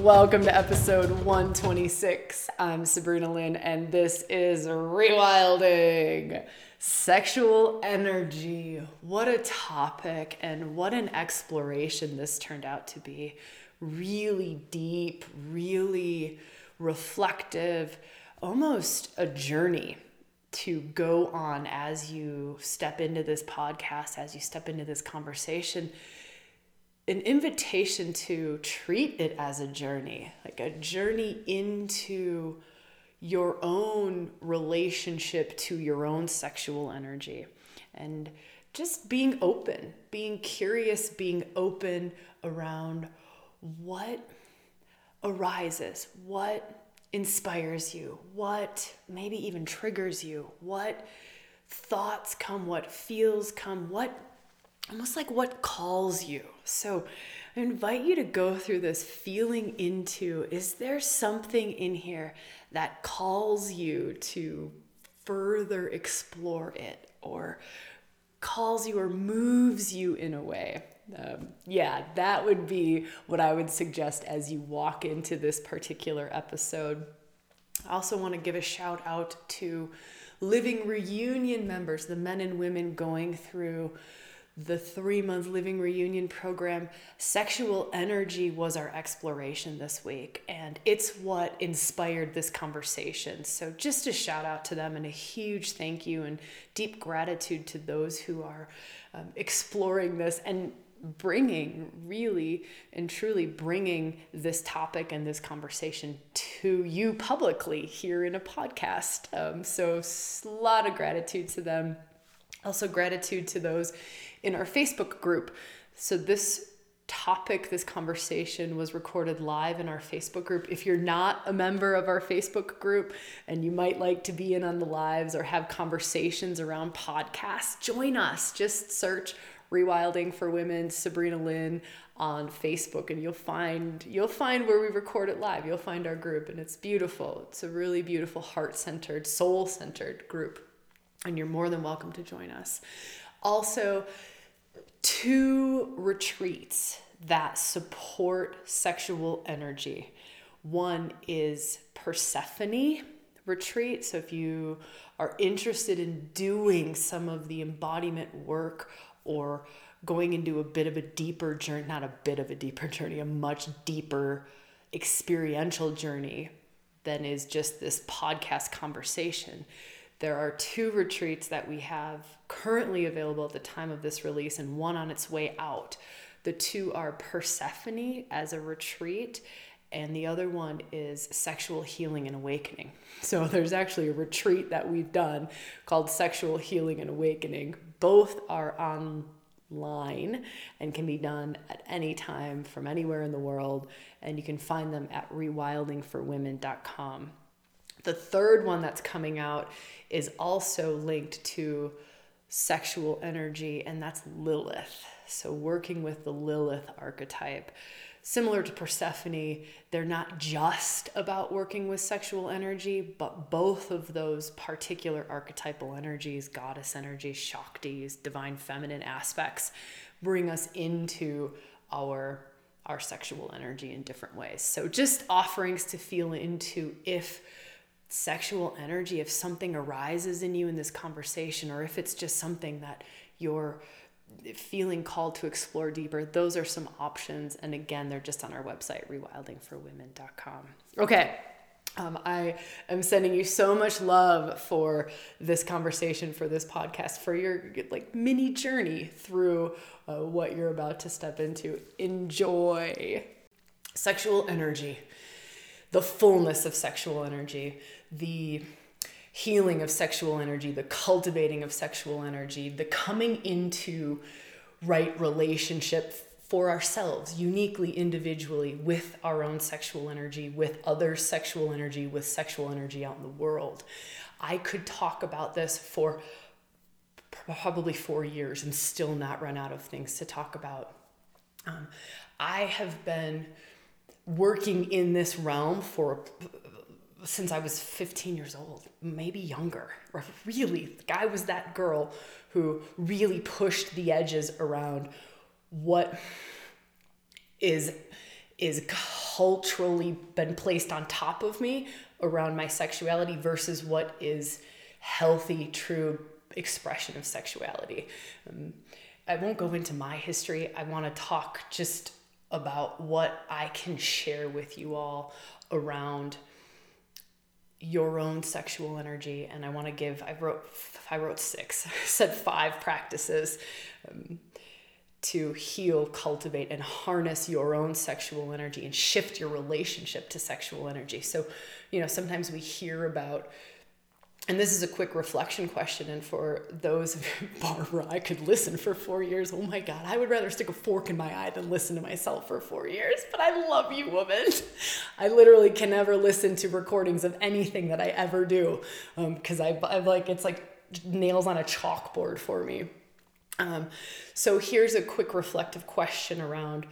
Welcome to episode 126. I'm Sabrina Lynn, and this is Rewilding Sexual Energy. What a topic, and what an exploration this turned out to be. Really deep, really reflective, almost a journey to go on as you step into this podcast, as you step into this conversation an invitation to treat it as a journey, like a journey into your own relationship to your own sexual energy. And just being open, being curious, being open around what arises, what inspires you, what maybe even triggers you, what thoughts come, what feels come, what almost like what calls you. So I invite you to go through this feeling into is there something in here that calls you to further explore it or calls you or moves you in a way? Um, yeah, that would be what I would suggest as you walk into this particular episode. I also want to give a shout out to Living Reunion members, the men and women going through the three month living reunion program, sexual energy was our exploration this week. And it's what inspired this conversation. So, just a shout out to them and a huge thank you and deep gratitude to those who are um, exploring this and bringing really and truly bringing this topic and this conversation to you publicly here in a podcast. Um, so, a lot of gratitude to them. Also, gratitude to those in our Facebook group. So, this topic, this conversation was recorded live in our Facebook group. If you're not a member of our Facebook group and you might like to be in on the lives or have conversations around podcasts, join us. Just search Rewilding for Women, Sabrina Lynn on Facebook and you'll find you'll find where we record it live. You'll find our group and it's beautiful. It's a really beautiful heart-centered, soul-centered group. And you're more than welcome to join us. Also, two retreats that support sexual energy. One is Persephone retreat. So, if you are interested in doing some of the embodiment work or going into a bit of a deeper journey, not a bit of a deeper journey, a much deeper experiential journey than is just this podcast conversation, there are two retreats that we have currently available at the time of this release and one on its way out. The two are Persephone as a retreat, and the other one is Sexual Healing and Awakening. So there's actually a retreat that we've done called Sexual Healing and Awakening. Both are online and can be done at any time from anywhere in the world, and you can find them at rewildingforwomen.com. The third one that's coming out is also linked to sexual energy, and that's Lilith. So, working with the Lilith archetype. Similar to Persephone, they're not just about working with sexual energy, but both of those particular archetypal energies, goddess energies, Shaktis, divine feminine aspects, bring us into our our sexual energy in different ways. So just offerings to feel into if sexual energy, if something arises in you in this conversation, or if it's just something that you're feeling called to explore deeper, those are some options. And again, they're just on our website, rewildingforwomen.com. Okay. Um, I am sending you so much love for this conversation, for this podcast, for your like mini journey through uh, what you're about to step into. Enjoy sexual energy, the fullness of sexual energy, the healing of sexual energy, the cultivating of sexual energy, the coming into right relationship for ourselves, uniquely, individually, with our own sexual energy, with other sexual energy, with sexual energy out in the world. I could talk about this for probably four years and still not run out of things to talk about. Um, I have been working in this realm for since I was 15 years old, maybe younger. Really, I was that girl who really pushed the edges around what is is culturally been placed on top of me around my sexuality versus what is healthy, true expression of sexuality. Um, I won't go into my history. I want to talk just about what I can share with you all around your own sexual energy and i want to give i wrote i wrote six i said five practices um, to heal cultivate and harness your own sexual energy and shift your relationship to sexual energy. So you know sometimes we hear about and this is a quick reflection question. And for those of you, Barbara, I could listen for four years. Oh my God, I would rather stick a fork in my eye than listen to myself for four years. But I love you, woman. I literally can never listen to recordings of anything that I ever do because um, I, I like it's like nails on a chalkboard for me. Um, so here's a quick reflective question around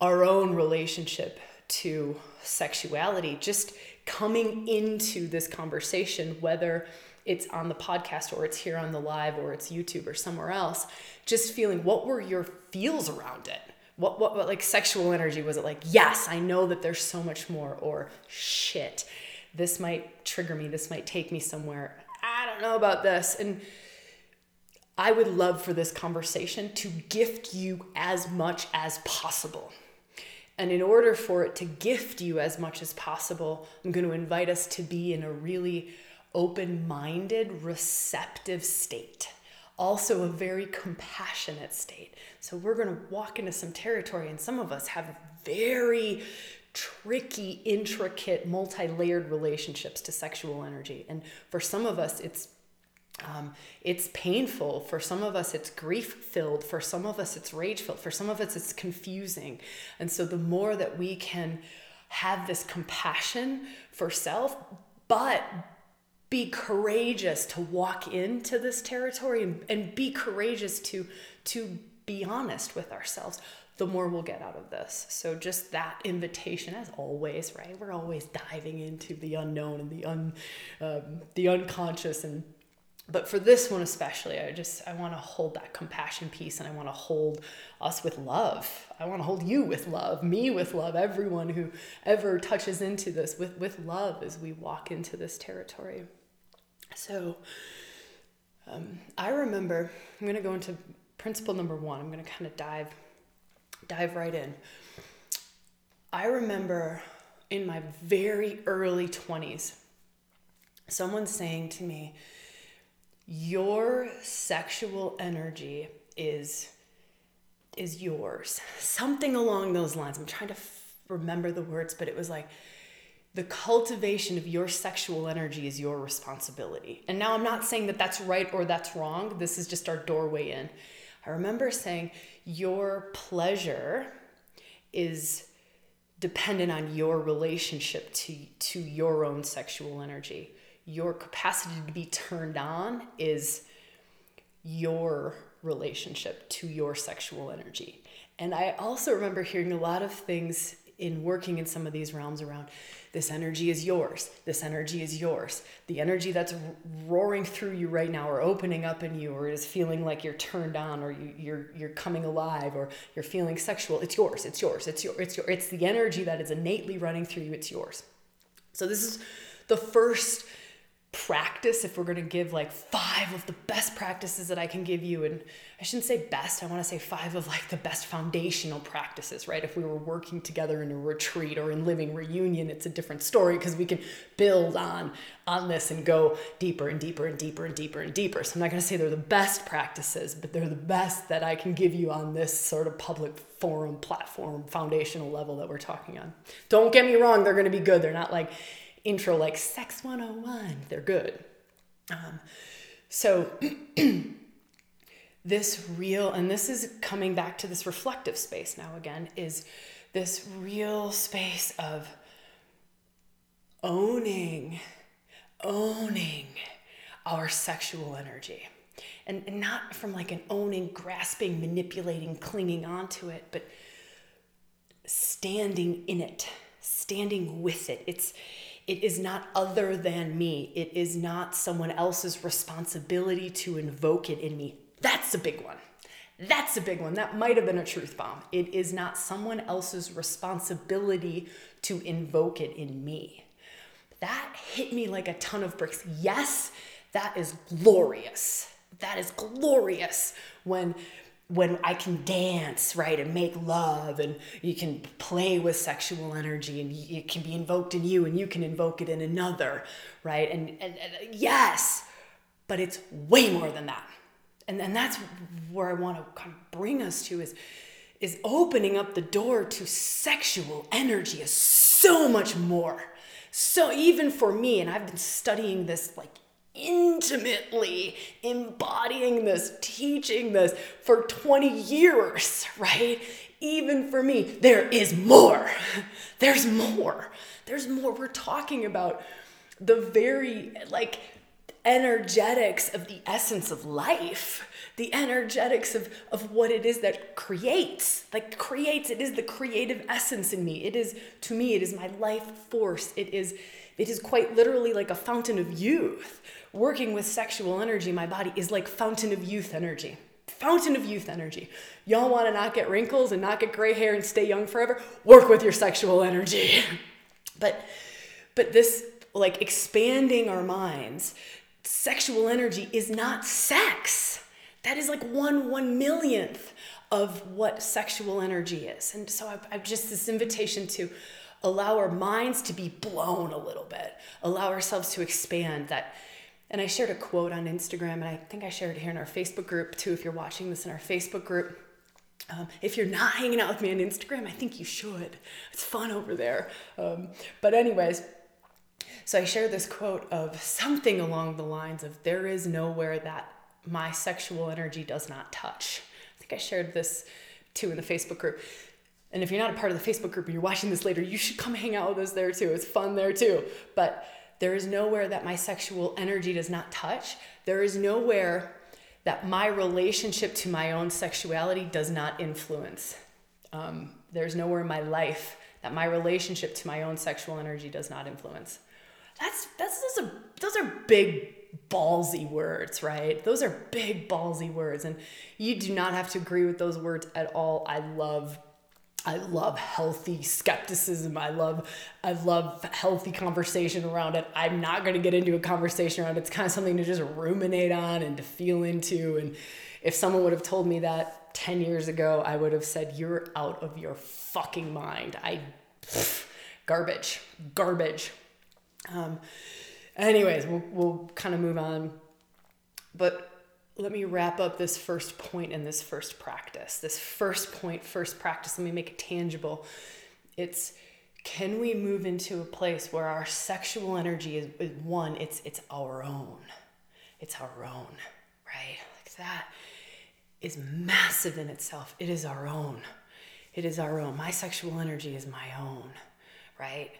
our own relationship to sexuality. Just coming into this conversation, whether it's on the podcast or it's here on the live or it's YouTube or somewhere else, just feeling what were your feels around it? What, what, what like sexual energy was it like? Yes, I know that there's so much more, or shit, this might trigger me, this might take me somewhere. I don't know about this. And I would love for this conversation to gift you as much as possible. And in order for it to gift you as much as possible, I'm going to invite us to be in a really open minded, receptive state. Also, a very compassionate state. So, we're going to walk into some territory, and some of us have very tricky, intricate, multi layered relationships to sexual energy. And for some of us, it's um, it's painful. For some of us, it's grief filled. For some of us, it's rage filled. For some of us, it's confusing. And so, the more that we can have this compassion for self, but be courageous to walk into this territory and, and be courageous to, to be honest with ourselves, the more we'll get out of this. So, just that invitation, as always, right? We're always diving into the unknown and the, un, um, the unconscious and but for this one especially i just i want to hold that compassion piece and i want to hold us with love. I want to hold you with love me with love everyone who ever touches into this with with love as we walk into this territory. So um, i remember i'm going to go into principle number one i'm going to kind of dive dive right in. I remember in my very early 20s someone saying to me your sexual energy is is yours. Something along those lines. I'm trying to f- remember the words but it was like the cultivation of your sexual energy is your responsibility. And now i'm not saying that that's right or that's wrong. This is just our doorway in. I remember saying your pleasure is dependent on your relationship to to your own sexual energy your capacity to be turned on is your relationship to your sexual energy. And I also remember hearing a lot of things in working in some of these realms around this energy is yours. This energy is yours. The energy that's roaring through you right now, or opening up in you, or is feeling like you're turned on, or you, you're you're coming alive, or you're feeling sexual. It's yours. It's yours. It's your. It's your. It's the energy that is innately running through you. It's yours. So this is the first practice if we're going to give like five of the best practices that I can give you. And I shouldn't say best I want to say five of like the best foundational practices right? If we were working together in a retreat or in living reunion it's a different story because we can build on on this and go deeper and deeper and deeper and deeper and deeper. So I'm not going to say they're the best practices but they're the best that I can give you on this sort of public forum platform foundational level that we're talking on. Don't get me wrong they're going to be good. They're not like intro like Sex 101. They're good. Um, so, this real, and this is coming back to this reflective space now again, is this real space of owning, owning our sexual energy. And, and not from like an owning, grasping, manipulating, clinging onto it, but standing in it, standing with it. It's it is not other than me. It is not someone else's responsibility to invoke it in me. That's a big one. That's a big one. That might have been a truth bomb. It is not someone else's responsibility to invoke it in me. That hit me like a ton of bricks. Yes, that is glorious. That is glorious when when I can dance, right, and make love, and you can play with sexual energy, and it can be invoked in you, and you can invoke it in another, right? And, and, and uh, yes, but it's way more than that. And, and that's where I want to kind of bring us to is, is opening up the door to sexual energy is so much more. So even for me, and I've been studying this like intimately embodying this, teaching this for 20 years, right? Even for me, there is more. There's more. There's more. We're talking about the very, like, energetics of the essence of life the energetics of, of what it is that creates like creates it is the creative essence in me. It is to me it is my life force. It is it is quite literally like a fountain of youth. Working with sexual energy my body is like fountain of youth energy. Fountain of youth energy. Y'all want to not get wrinkles and not get gray hair and stay young forever? Work with your sexual energy. But but this like expanding our minds sexual energy is not sex. That is like one one millionth of what sexual energy is. And so I've, I've just this invitation to allow our minds to be blown a little bit, allow ourselves to expand that. And I shared a quote on Instagram, and I think I shared it here in our Facebook group too. If you're watching this in our Facebook group, um, if you're not hanging out with me on Instagram, I think you should. It's fun over there. Um, but, anyways, so I share this quote of something along the lines of there is nowhere that my sexual energy does not touch. I think I shared this too in the Facebook group. And if you're not a part of the Facebook group and you're watching this later, you should come hang out with us there too. It's fun there too. But there is nowhere that my sexual energy does not touch. There is nowhere that my relationship to my own sexuality does not influence. Um, there's nowhere in my life that my relationship to my own sexual energy does not influence. That's that's those are those are big ballsy words, right? Those are big ballsy words and you do not have to agree with those words at all. I love I love healthy skepticism. I love I love healthy conversation around it. I'm not going to get into a conversation around it. It's kind of something to just ruminate on and to feel into and if someone would have told me that 10 years ago, I would have said you're out of your fucking mind. I pff, garbage. Garbage. Um, anyways, we'll, we'll kind of move on. But let me wrap up this first point in this first practice. This first point, first practice, let me make it tangible. It's can we move into a place where our sexual energy is, is one, it's it's our own. It's our own, right? Like that is massive in itself. It is our own. It is our own. My sexual energy is my own, right?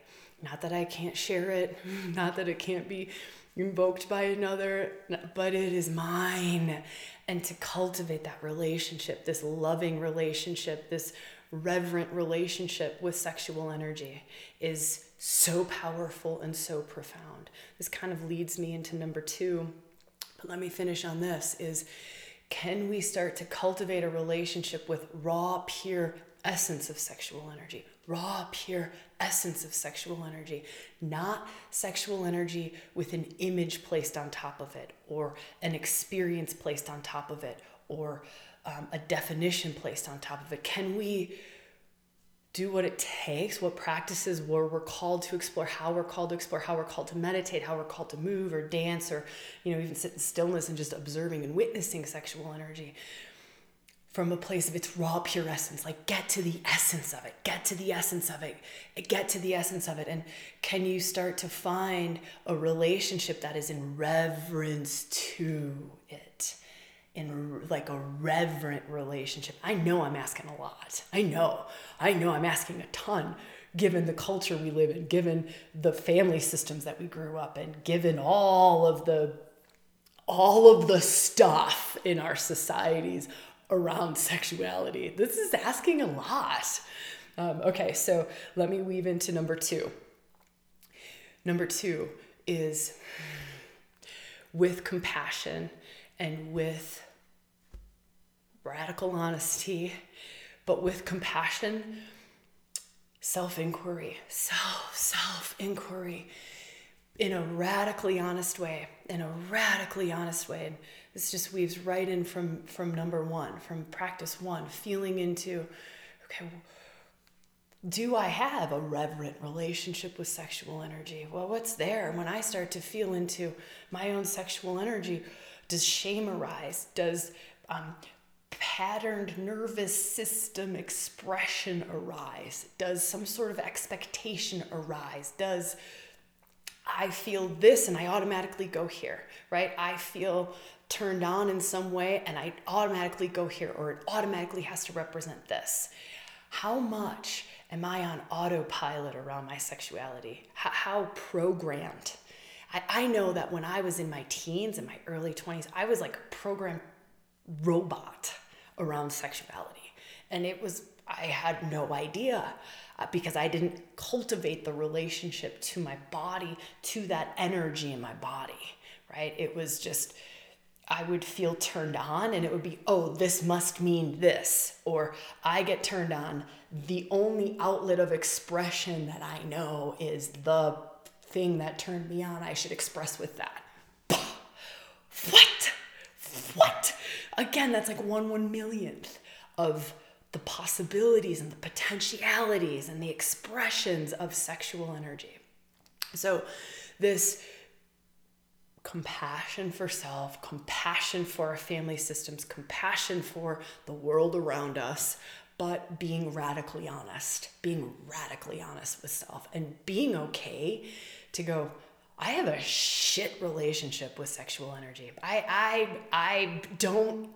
Not that I can't share it, not that it can't be invoked by another, but it is mine. And to cultivate that relationship, this loving relationship, this reverent relationship with sexual energy is so powerful and so profound. This kind of leads me into number two. But let me finish on this is can we start to cultivate a relationship with raw, pure essence of sexual energy? raw, pure essence of sexual energy, not sexual energy with an image placed on top of it, or an experience placed on top of it, or um, a definition placed on top of it. Can we do what it takes, what practices where we're called to explore, how we're called to explore, how we're called to meditate, how we're called to move or dance, or you know, even sit in stillness and just observing and witnessing sexual energy from a place of its raw pure essence like get to the essence of it get to the essence of it get to the essence of it. And can you start to find a relationship that is in reverence to it? In like a reverent relationship. I know i'm asking a lot. I know. I know i'm asking a ton given the culture we live in given the family systems that we grew up in given all of the all of the stuff in our societies around sexuality. This is asking a lot. Um, okay, so let me weave into number two. Number two is with compassion and with radical honesty, but with compassion, self inquiry, self, self inquiry in a radically honest way, in a radically honest way. This just weaves right in from, from number one, from practice one, feeling into, okay, do I have a reverent relationship with sexual energy? Well, what's there when I start to feel into my own sexual energy? Does shame arise? Does um, patterned nervous system expression arise? Does some sort of expectation arise? Does I feel this and I automatically go here, right? I feel turned on in some way and I automatically go here, or it automatically has to represent this. How much am I on autopilot around my sexuality? How, how programmed? I, I know that when I was in my teens and my early 20s, I was like a programmed robot around sexuality. And it was, I had no idea uh, because I didn't cultivate the relationship to my body, to that energy in my body, right? It was just, I would feel turned on and it would be, oh, this must mean this. Or I get turned on. The only outlet of expression that I know is the thing that turned me on. I should express with that. What? What? Again, that's like one one millionth of the possibilities and the potentialities and the expressions of sexual energy. So, this compassion for self, compassion for our family systems, compassion for the world around us, but being radically honest, being radically honest with self and being okay to go, I have a shit relationship with sexual energy. I I I don't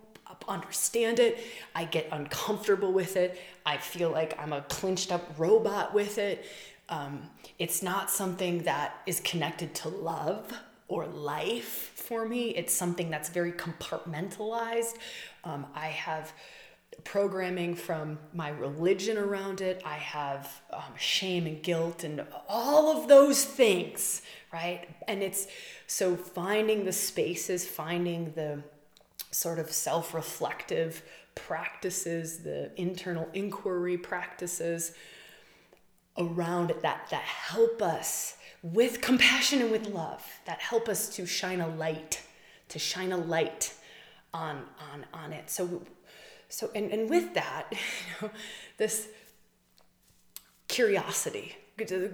understand it. I get uncomfortable with it. I feel like I'm a clinched up robot with it. Um, it's not something that is connected to love or life for me. It's something that's very compartmentalized. Um, I have programming from my religion around it. I have um, shame and guilt and all of those things, right? And it's so finding the spaces, finding the sort of self reflective practices, the internal inquiry practices around it that, that help us with compassion and with love that help us to shine a light to shine a light on on on it. So so and, and with that you know this curiosity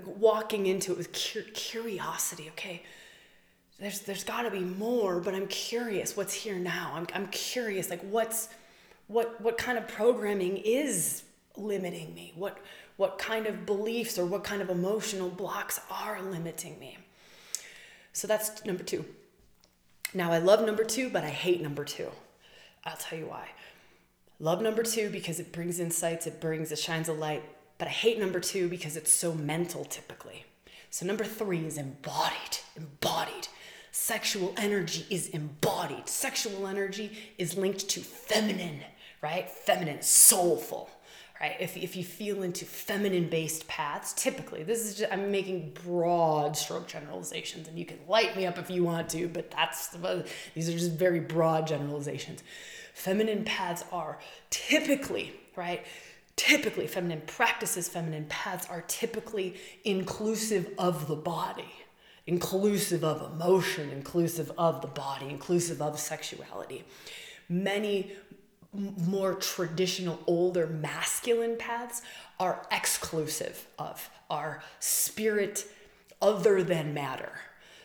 walking into it with curiosity okay there's there's got to be more but i'm curious what's here now. I'm, I'm curious like what's what what kind of programming is limiting me? What what kind of beliefs or what kind of emotional blocks are limiting me. So that's number two. Now, I love number two, but I hate number two. I'll tell you why. Love number two because it brings insights, it brings, it shines a light, but I hate number two because it's so mental typically. So, number three is embodied. Embodied. Sexual energy is embodied. Sexual energy is linked to feminine, right? Feminine, soulful right? If, if you feel into feminine based paths, typically, this is just, I'm making broad stroke generalizations, and you can light me up if you want to, but that's, these are just very broad generalizations. Feminine paths are typically, right? Typically, feminine practices, feminine paths are typically inclusive of the body, inclusive of emotion, inclusive of the body, inclusive of sexuality. Many more traditional, older masculine paths are exclusive of, our spirit other than matter.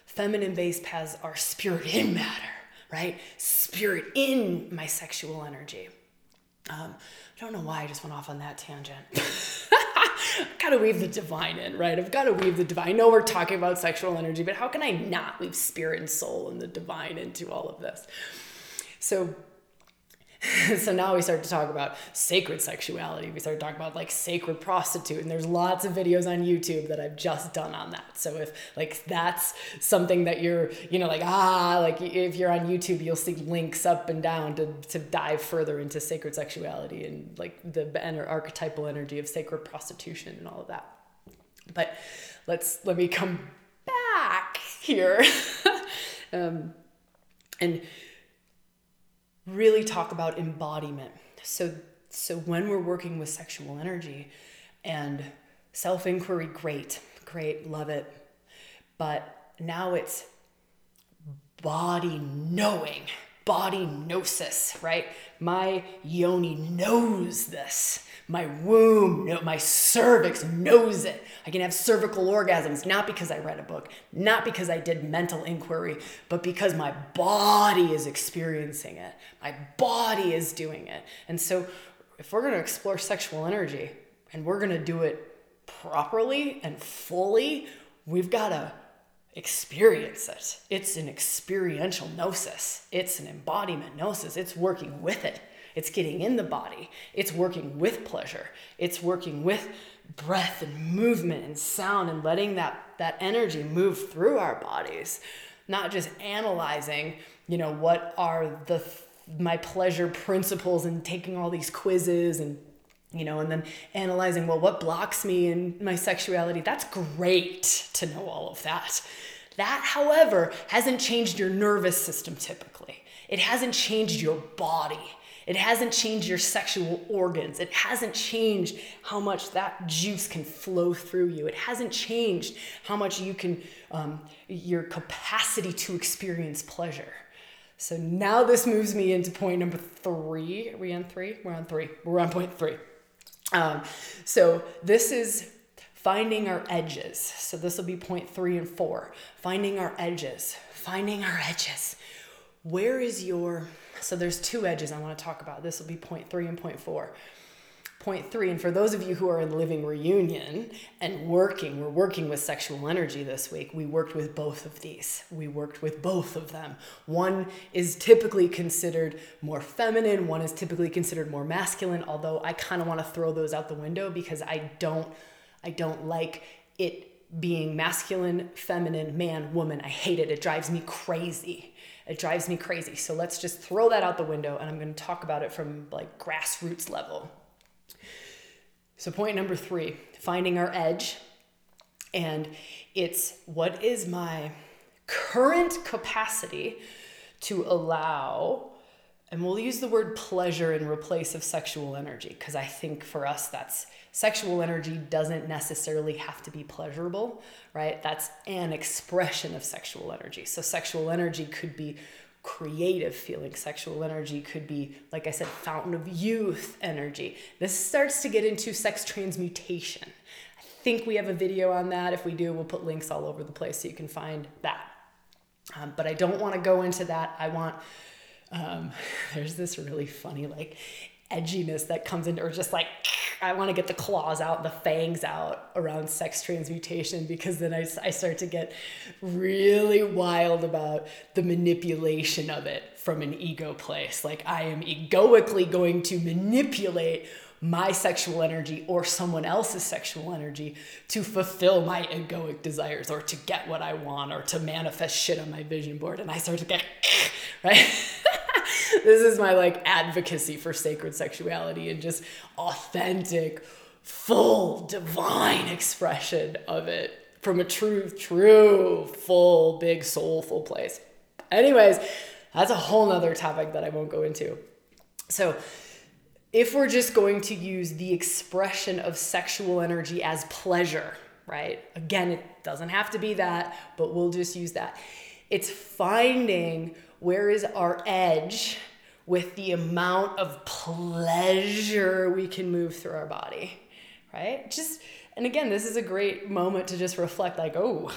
Feminine based paths are spirit in matter, right? Spirit in my sexual energy. Um, I don't know why I just went off on that tangent. I've got to weave the divine in, right? I've got to weave the divine. I know we're talking about sexual energy, but how can I not weave spirit and soul and the divine into all of this? So, so now we start to talk about sacred sexuality. We start to talk about like sacred prostitute, and there's lots of videos on YouTube that I've just done on that. So if like that's something that you're, you know, like ah, like if you're on YouTube, you'll see links up and down to to dive further into sacred sexuality and like the archetypal energy of sacred prostitution and all of that. But let's let me come back here, um, and really talk about embodiment. So so when we're working with sexual energy and self-inquiry great, great, love it. But now it's body knowing, body gnosis, right? My yoni knows this. My womb, no, my cervix knows it. I can have cervical orgasms, not because I read a book, not because I did mental inquiry, but because my body is experiencing it. My body is doing it. And so, if we're to explore sexual energy and we're to do it properly and fully, we've got to experience it. It's an experiential gnosis, it's an embodiment gnosis. It's working with it, it's getting in the body, it's working with pleasure, it's working with breath and movement and sound and letting that, that energy move through our bodies, not just analyzing, you know, what are the my pleasure principles and taking all these quizzes and you know, and then analyzing, well, what blocks me in my sexuality? That's great to know all of that. That, however, hasn't changed your nervous system typically. It hasn't changed your body. It hasn't changed your sexual organs. It hasn't changed how much that juice can flow through you. It hasn't changed how much you can, um, your capacity to experience pleasure. So now this moves me into point number three. Are we on three? We're on three. We're on point three. Um, so this is finding our edges. So this will be point three and four. Finding our edges. Finding our edges. Where is your so there's two edges I want to talk about. This will be point three and point four. Point three, and for those of you who are in living reunion and working, we're working with sexual energy this week. We worked with both of these. We worked with both of them. One is typically considered more feminine, one is typically considered more masculine, although I kind of want to throw those out the window because I don't I don't like it being masculine, feminine, man, woman. I hate it. It drives me crazy. It drives me crazy. So let's just throw that out the window and I'm going to talk about it from like grassroots level. So, point number three finding our edge. And it's what is my current capacity to allow, and we'll use the word pleasure in replace of sexual energy, because I think for us that's sexual energy doesn't necessarily have to be pleasurable, right? That's an expression of sexual energy. So, sexual energy could be creative feeling. Sexual energy could be, like I said, fountain of youth energy. This starts to get into sex transmutation. I think we have a video on that. If we do, we'll put links all over the place so you can find that. Um, but I don't want to go into that. I want, um, there's this really funny, like, edginess that comes in, or just like, I want to get the claws out, the fangs out around sex transmutation because then I, I start to get really wild about the manipulation of it from an ego place. Like I am egoically going to manipulate my sexual energy or someone else's sexual energy to fulfill my egoic desires or to get what I want or to manifest shit on my vision board. And I start to get, right? this is my like advocacy for sacred sexuality and just authentic, full, divine expression of it from a true, true, full, big, soulful place. Anyways, that's a whole nother topic that I won't go into. So, if we're just going to use the expression of sexual energy as pleasure, right? Again, it doesn't have to be that, but we'll just use that. It's finding where is our edge with the amount of pleasure we can move through our body, right? Just, and again, this is a great moment to just reflect like, oh,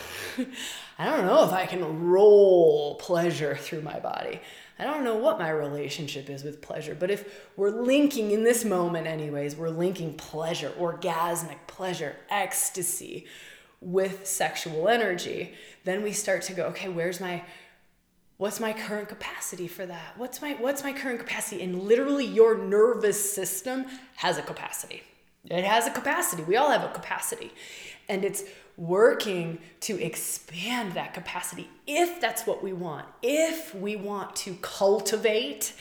I don't know if I can roll pleasure through my body. I don't know what my relationship is with pleasure, but if we're linking in this moment, anyways, we're linking pleasure, orgasmic pleasure, ecstasy with sexual energy, then we start to go, okay, where's my what's my current capacity for that? What's my what's my current capacity? And literally your nervous system has a capacity. It has a capacity. We all have a capacity. And it's working to expand that capacity if that's what we want. If we want to cultivate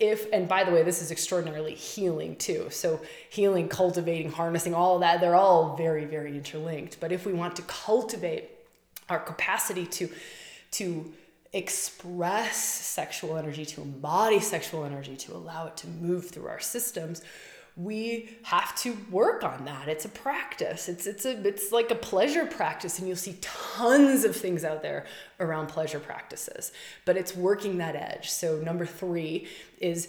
if and by the way this is extraordinarily healing too. So healing cultivating harnessing all of that they're all very very interlinked. But if we want to cultivate our capacity to to express sexual energy, to embody sexual energy, to allow it to move through our systems, we have to work on that. It's a practice. It's it's a it's like a pleasure practice and you'll see tons of things out there around pleasure practices. But it's working that edge. So number 3 is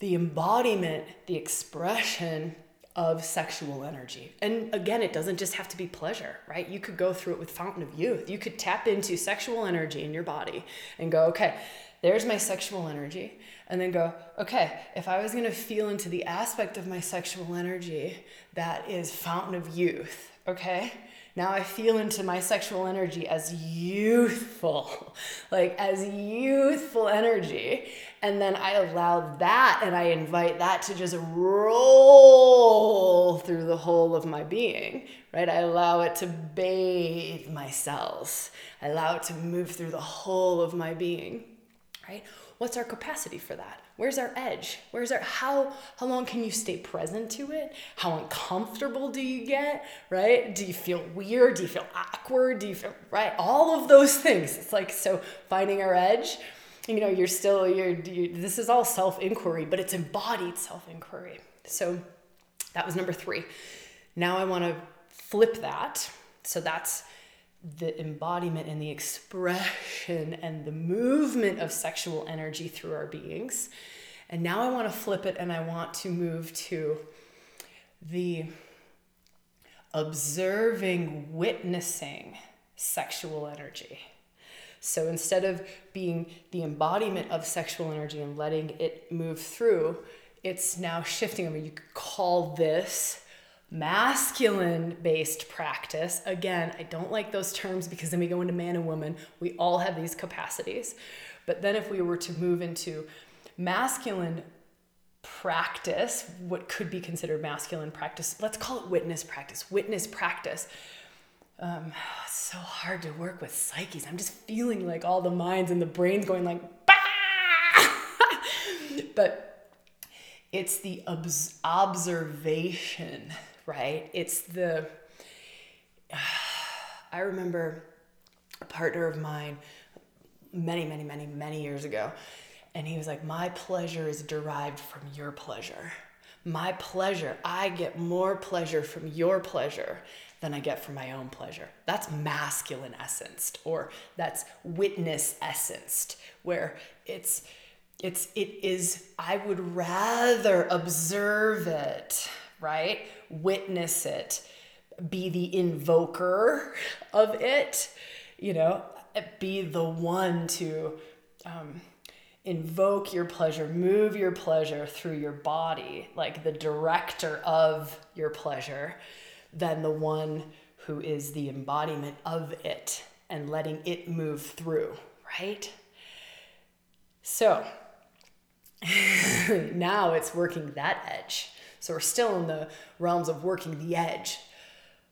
the embodiment, the expression of sexual energy. And again, it doesn't just have to be pleasure, right? You could go through it with Fountain of Youth. You could tap into sexual energy in your body and go, okay, there's my sexual energy. And then go, okay, if I was gonna feel into the aspect of my sexual energy that is Fountain of Youth, okay? Now I feel into my sexual energy as youthful, like as youthful energy. And then I allow that and I invite that to just roll through the whole of my being, right? I allow it to bathe my cells. I allow it to move through the whole of my being, right? What's our capacity for that? Where's our edge? Where's our how how long can you stay present to it? How uncomfortable do you get? Right? Do you feel weird? Do you feel awkward? Do you feel right? All of those things. It's like so finding our edge. You know, you're still you're, you this is all self inquiry, but it's embodied self inquiry. So that was number three. Now I want to flip that. So that's the embodiment and the expression and the movement of sexual energy through our beings. And now I want to flip it and I want to move to the observing, witnessing sexual energy. So instead of being the embodiment of sexual energy and letting it move through, it's now shifting. I mean, you could call this masculine based practice. Again, I don't like those terms because then we go into man and woman. We all have these capacities. But then if we were to move into masculine practice, what could be considered masculine practice, let's call it witness practice. Witness practice. Um, it's so hard to work with psyches. I'm just feeling like all the minds and the brains going like, but it's the obs- observation right? It's the, I remember a partner of mine many, many, many, many years ago, and he was like, My pleasure is derived from your pleasure. My pleasure, I get more pleasure from your pleasure than I get from my own pleasure. That's masculine essenced, or that's witness essenced, where it's, it's, it is, I would rather observe it right? Witness it, be the invoker of it, you know, be the one to um, invoke your pleasure, move your pleasure through your body, like the director of your pleasure, than the one who is the embodiment of it and letting it move through, right? So now it's working that edge. So we're still in the realms of working the edge.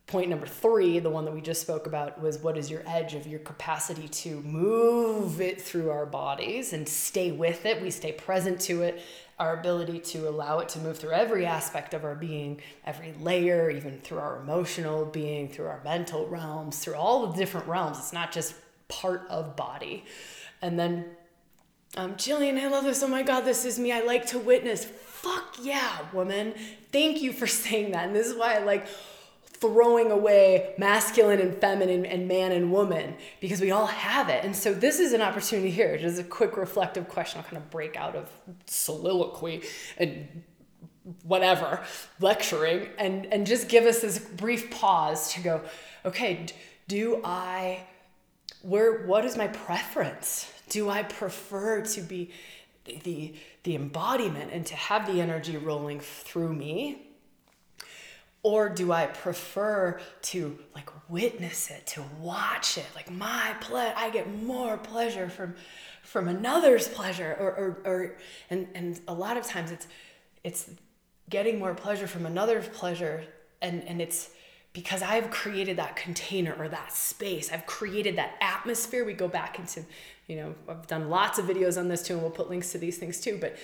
Point number three, the one that we just spoke about, was what is your edge of your capacity to move it through our bodies and stay with it? We stay present to it, our ability to allow it to move through every aspect of our being, every layer, even through our emotional being, through our mental realms, through all the different realms. It's not just part of body. And then, um, Jillian, I love this. Oh my God, this is me. I like to witness fuck yeah, woman. Thank you for saying that. And this is why I like throwing away masculine and feminine and man and woman because we all have it. And so this is an opportunity here. Just a quick reflective question. I'll kind of break out of soliloquy and whatever lecturing and and just give us this brief pause to go okay do i where what is my preference do i prefer to be the the embodiment and to have the energy rolling through me? Or do i prefer to like witness it to watch it? Like my ple- i get more pleasure from from another's pleasure or, or or and and a lot of times it's it's getting more pleasure from another's pleasure and and it's because I've created that container or that space. I've created that atmosphere. We go back into you know, I've done lots of videos on this too, and we'll put links to these things too. But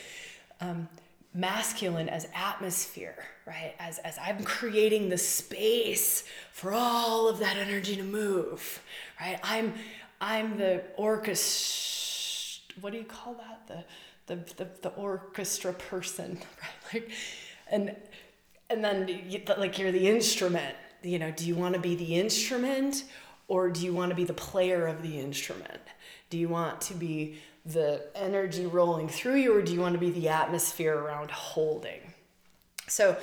um, masculine as atmosphere, right? As, as I'm creating the space for all of that energy to move, right? I'm, I'm the orchestra. What do you call that? The the the, the orchestra person, right? Like, and and then like you're the instrument. You know, do you want to be the instrument or do you want to be the player of the instrument? Do you want to be the energy rolling through you or do you want to be the atmosphere around holding? So,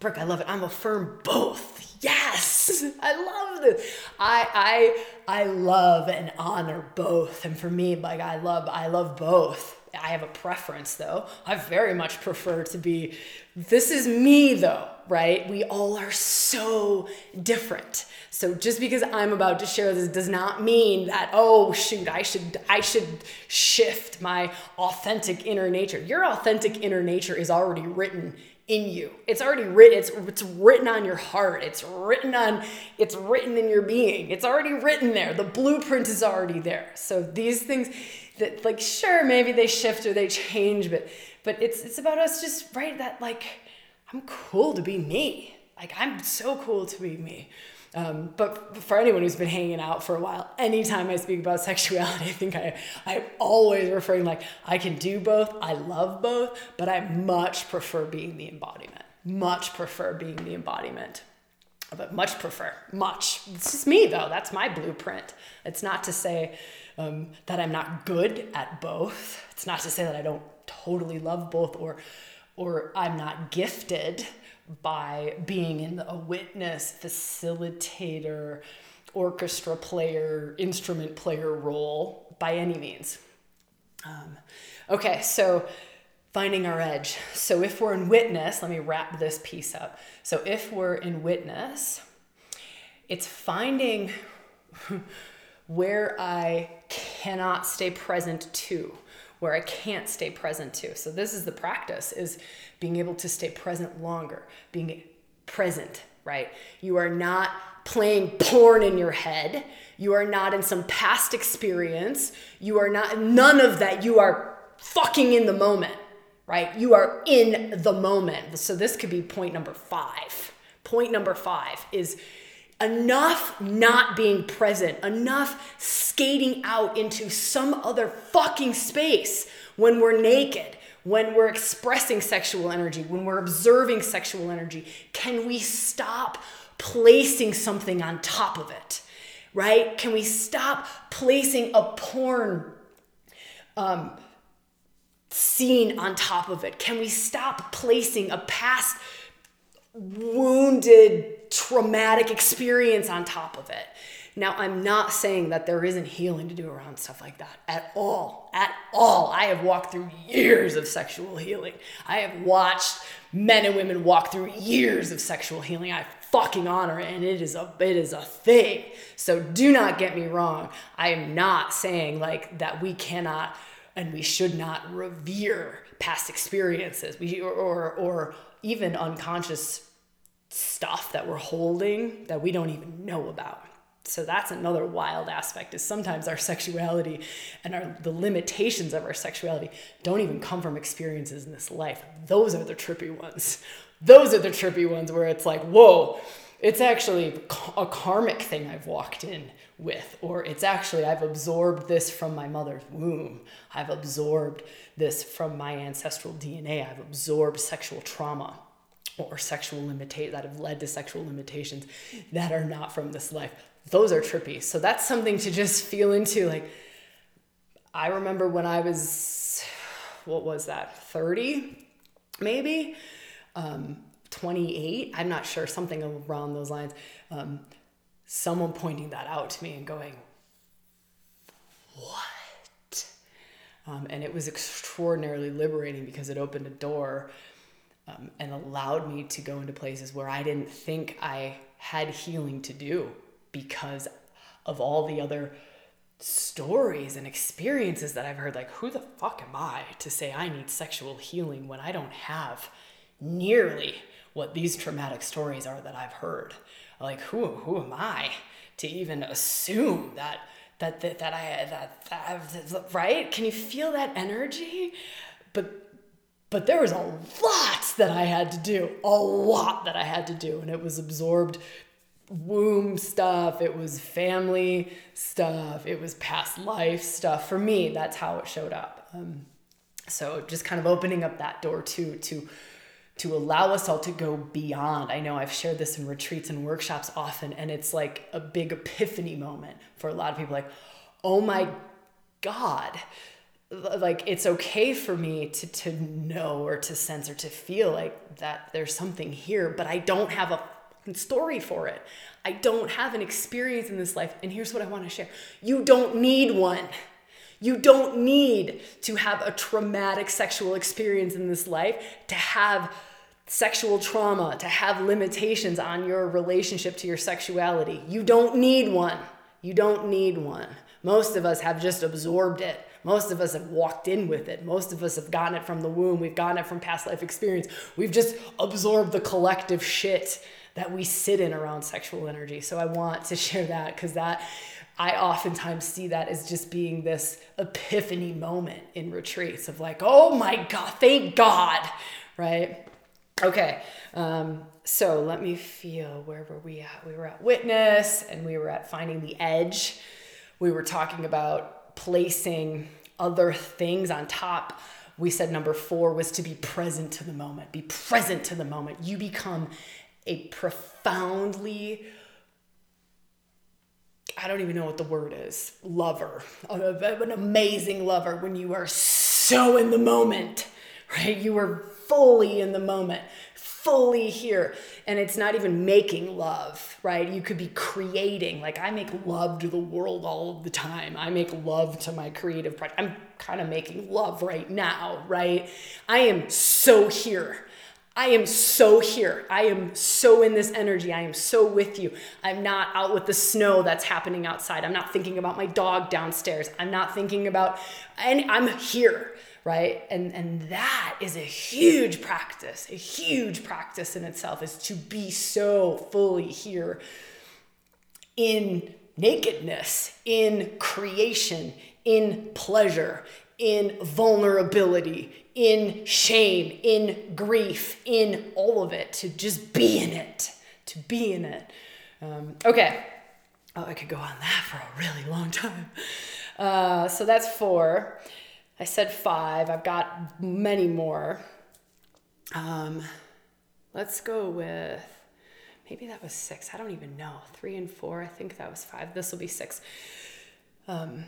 Brooke, I love it. I'm a firm both. Yes, I love this. I I I love and honor both, and for me, like I love I love both. I have a preference though. I very much prefer to be. This is me though, right? We all are so different. So just because I'm about to share this does not mean that oh shoot, I should I should shift my authentic inner nature. Your authentic inner nature is already written in you. It's already written. It's it's written on your heart. It's written on. It's written in your being. It's already written there. The blueprint is already there. So these things that like sure maybe they shift or they change, but but it's it's about us just right that like I'm cool to be me. Like I'm so cool to be me. Um, but for anyone who's been hanging out for a while, anytime I speak about sexuality, I think I, I'm always referring like I can do both. I love both, but I much prefer being the embodiment. Much prefer being the embodiment. But much prefer, much. It's just me though. That's my blueprint. It's not to say um, that I'm not good at both. It's not to say that I don't totally love both or or I'm not gifted by being in a witness, facilitator, orchestra player, instrument player role by any means. Um, okay, so finding our edge. So if we're in witness, let me wrap this piece up. So if we're in witness, it's finding where I cannot stay present to where I can't stay present to. So this is the practice is being able to stay present longer, being present, right? You are not playing porn in your head. You are not in some past experience. You are not none of that. You are fucking in the moment, right? You are in the moment. So this could be point number 5. Point number 5 is enough not being present, enough skating out into some other fucking space when we're naked, when we're expressing sexual energy, when we're observing sexual energy. Can we stop placing something on top of it? Right? Can we stop placing a porn um, scene on top of it? Can we stop placing a past wounded, traumatic experience on top of it. Now, I'm not saying that there isn't healing to do around stuff like that at all. At all. I have walked through years of sexual healing. I have watched men and women walk through years of sexual healing. I fucking honor it and it is a it is a thing. So do not get me wrong. I am not saying like that we cannot and we should not revere past experiences. We or or, or even unconscious stuff that we're holding that we don't even know about. So that's another wild aspect is sometimes our sexuality and our the limitations of our sexuality don't even come from experiences in this life. Those are the trippy ones. Those are the trippy ones where it's like, whoa, it's actually a karmic thing I've walked in with, or it's actually I've absorbed this from my mother's womb. I've absorbed this from my ancestral DNA. I've absorbed sexual trauma or sexual limitate that have led to sexual limitations that are not from this life. Those are trippy. So that's something to just feel into. Like I remember when I was, what was that, 30 maybe? Um, 28, I'm not sure, something around those lines. Um, someone pointing that out to me and going, What? Um, and it was extraordinarily liberating because it opened a door um, and allowed me to go into places where I didn't think I had healing to do because of all the other stories and experiences that I've heard. Like, who the fuck am I to say I need sexual healing when I don't have nearly what these traumatic stories are that I've heard? Like, who who am I to even assume that that that, that I that, that right? Can you feel that energy? But but there was a lot that I had to do, a lot that I had to do, and it was absorbed womb stuff, it was family stuff, it was past life stuff. For me, that's how it showed up. Um, so just kind of opening up that door to to to allow us all to go beyond. I know I've shared this in retreats and workshops often, and it's like a big epiphany moment for a lot of people like, oh my God. Like it's okay for me to to know or to sense or to feel like that there's something here, but I don't have a story for it. I don't have an experience in this life. And here's what I want to share you don't need one. You don't need to have a traumatic sexual experience in this life to have sexual trauma, to have limitations on your relationship to your sexuality. You don't need one. You don't need one. Most of us have just absorbed it. Most of us have walked in with it. Most of us have gotten it from the womb. We've gotten it from past life experience. We've just absorbed the collective shit that we sit in around sexual energy. So I want to share that because that I oftentimes see that as just being this epiphany moment in retreats of like, oh my God, thank God, right? Okay, um, so let me feel where were we at? We were at witness and we were at finding the edge. We were talking about placing other things on top. We said number four was to be present to the moment. Be present to the moment. You become a profoundly I don't even know what the word is lover, an amazing lover when you are so in the moment, right? You are fully in the moment, fully here. And it's not even making love, right? You could be creating. Like I make love to the world all of the time. I make love to my creative project. I'm kind of making love right now, right? I am so here. I am so here. I am so in this energy. I am so with you. I'm not out with the snow that's happening outside. I'm not thinking about my dog downstairs. I'm not thinking about and I'm here, right? And and that is a huge practice. A huge practice in itself is to be so fully here in nakedness, in creation, in pleasure, in vulnerability, in shame, in grief, in all of it, to just be in it, to be in it. Um, okay. Oh, I could go on that for a really long time. Uh, so that's four. I said five. I've got many more. Um, let's go with maybe that was six. I don't even know. Three and four. I think that was five. This will be six. Um,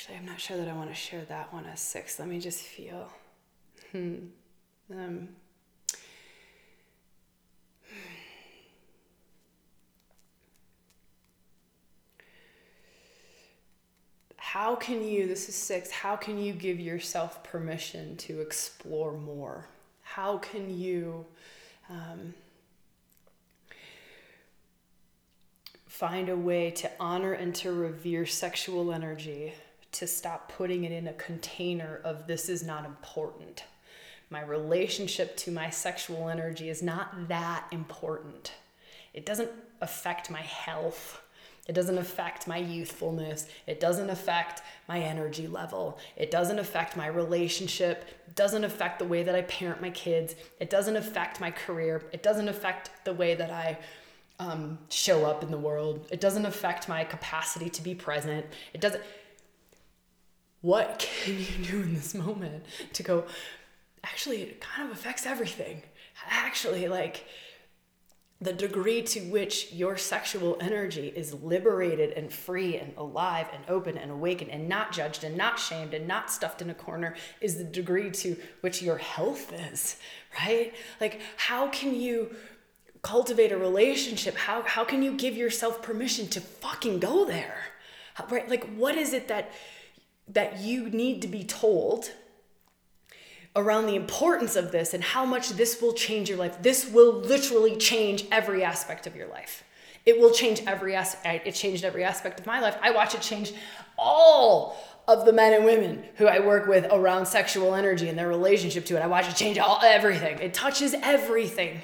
Actually, I'm not sure that I want to share that one as six. Let me just feel. Hmm. Um, how can you, this is six, how can you give yourself permission to explore more? How can you um, find a way to honor and to revere sexual energy to stop putting it in a container of this is not important. My relationship to my sexual energy is not that important. It doesn't affect my health. It doesn't affect my youthfulness. It doesn't affect my energy level. It doesn't affect my relationship. It doesn't affect the way that I parent my kids. It doesn't affect my career. It doesn't affect the way that I um, show up in the world. It doesn't affect my capacity to be present. It doesn't what can you do in this moment to go, actually, it kind of affects everything. Actually, like, the degree to which your sexual energy is liberated and free and alive and open and awakened and not judged and not shamed and not stuffed in a corner is the degree to which your health is, right? Like, how can you cultivate a relationship? How, how can you give yourself permission to fucking go there? right? Like, what is it that that you need to be told around the importance of this and how much this will change your life. This will literally change every aspect of your life. It will change every aspect. It changed every aspect of my life. I watch it change all of the men and women who I work with around sexual energy and their relationship to it. I watch it change all everything. It touches everything.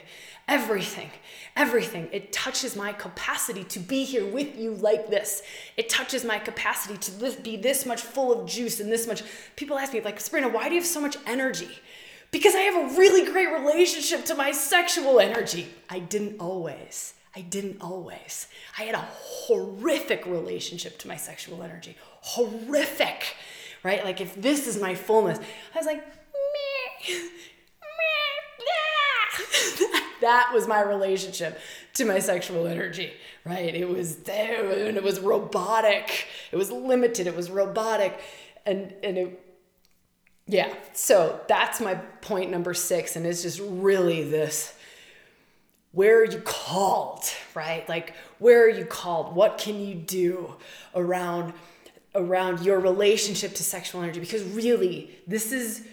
Everything everything. It touches my capacity to be here with you like this. It touches my capacity to be this much full of juice and this much. People ask me, like, Sabrina, why do you have so much energy? because I have a really great relationship to my sexual energy. I didn't always. I didn't always. I had a horrific relationship to my sexual energy. Horrific, right? Like if this is my fullness, I was like, meh, meh, that was my relationship to my sexual energy, right? It was there and it was robotic. It was limited. It was robotic. And, and it, yeah, so that's my point number six. And it's just really this where are you called, right? Like, where are you called? What can you do around? around your relationship to sexual energy because really this is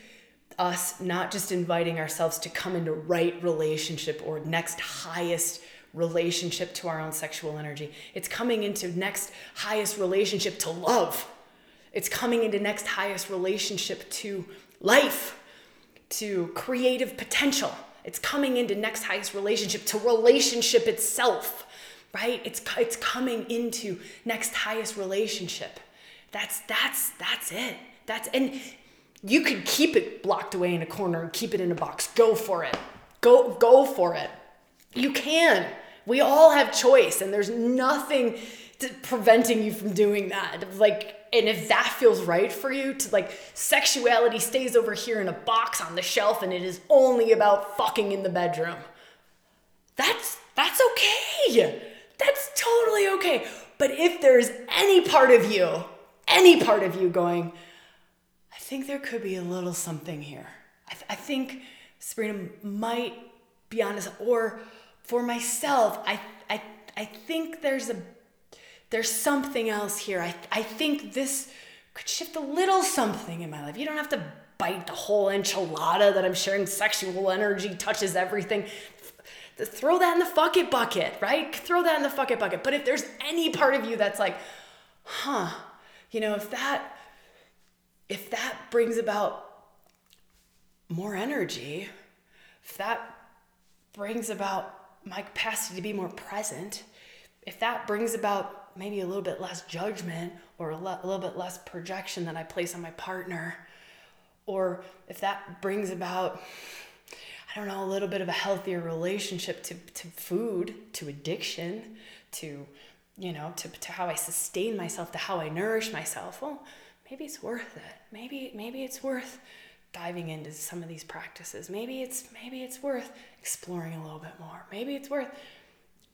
us not just inviting ourselves to come into right relationship or next highest relationship to our own sexual energy. It's coming into next highest relationship to love. It's coming into next highest relationship to life, to creative potential. It's coming into next highest relationship to relationship itself, right? It's it's coming into next highest relationship. That's that's that's it. That's and you could keep it blocked away in a corner and keep it in a box. Go for it. Go go for it. You can. We all have choice and there's nothing preventing you from doing that. Like and if that feels right for you to like sexuality stays over here in a box on the shelf and it is only about fucking in the bedroom. That's that's okay. That's totally okay. But if there's any part of you, any part of you going, think there could be a little something here. I, th- I think Sabrina might be honest, or for myself, I, I, I think there's a there's something else here. I, I think this could shift a little something in my life. You don't have to bite the whole enchilada that I'm sharing sexual energy touches everything. Throw that in the fuck it bucket, right? Throw that in the fuck it bucket. But if there's any part of you that's like, huh, you know, if that if that brings about more energy, if that brings about my capacity to be more present, if that brings about maybe a little bit less judgment or a, le- a little bit less projection that I place on my partner, or if that brings about, I don't know, a little bit of a healthier relationship to, to food, to addiction, to, you know, to, to how I sustain myself, to how I nourish myself, well, maybe it's worth it. Maybe maybe it's worth diving into some of these practices. Maybe it's maybe it's worth exploring a little bit more. Maybe it's worth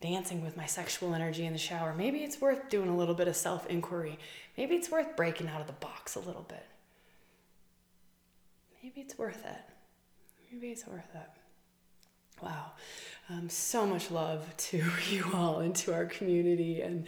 dancing with my sexual energy in the shower. Maybe it's worth doing a little bit of self-inquiry. Maybe it's worth breaking out of the box a little bit. Maybe it's worth it. Maybe it's worth it. Wow. Um, so much love to you all and to our community and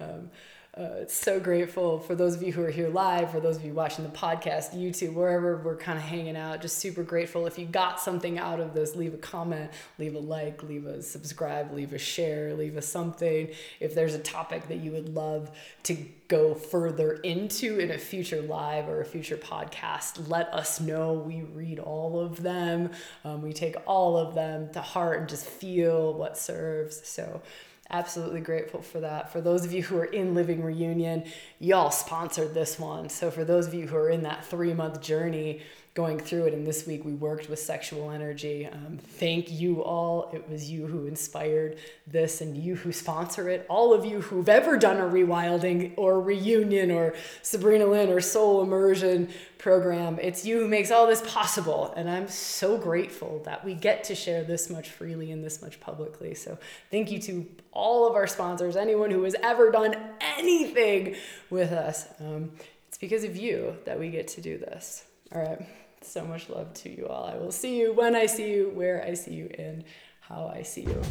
um, uh, so grateful for those of you who are here live, for those of you watching the podcast, YouTube, wherever we're kind of hanging out. Just super grateful. If you got something out of this, leave a comment, leave a like, leave a subscribe, leave a share, leave a something. If there's a topic that you would love to go further into in a future live or a future podcast, let us know. We read all of them, um, we take all of them to heart and just feel what serves. So, absolutely grateful for that. For those of you who are in Living Reunion, y'all sponsored this one. So for those of you who are in that three month journey, going through it. And this week we worked with sexual energy. Um, thank you all. It was you who inspired this and you who sponsor it. All of you who've ever done a rewilding or reunion or Sabrina Lynn or soul immersion program. It's you who makes all this possible. And I'm so grateful that we get to share this much freely and this much publicly. So thank you to all of our sponsors, anyone who has ever done anything with us. Um, it's because of you that we get to do this. All right. So much love to you all. I will see you when I see you, where I see you, and how I see you.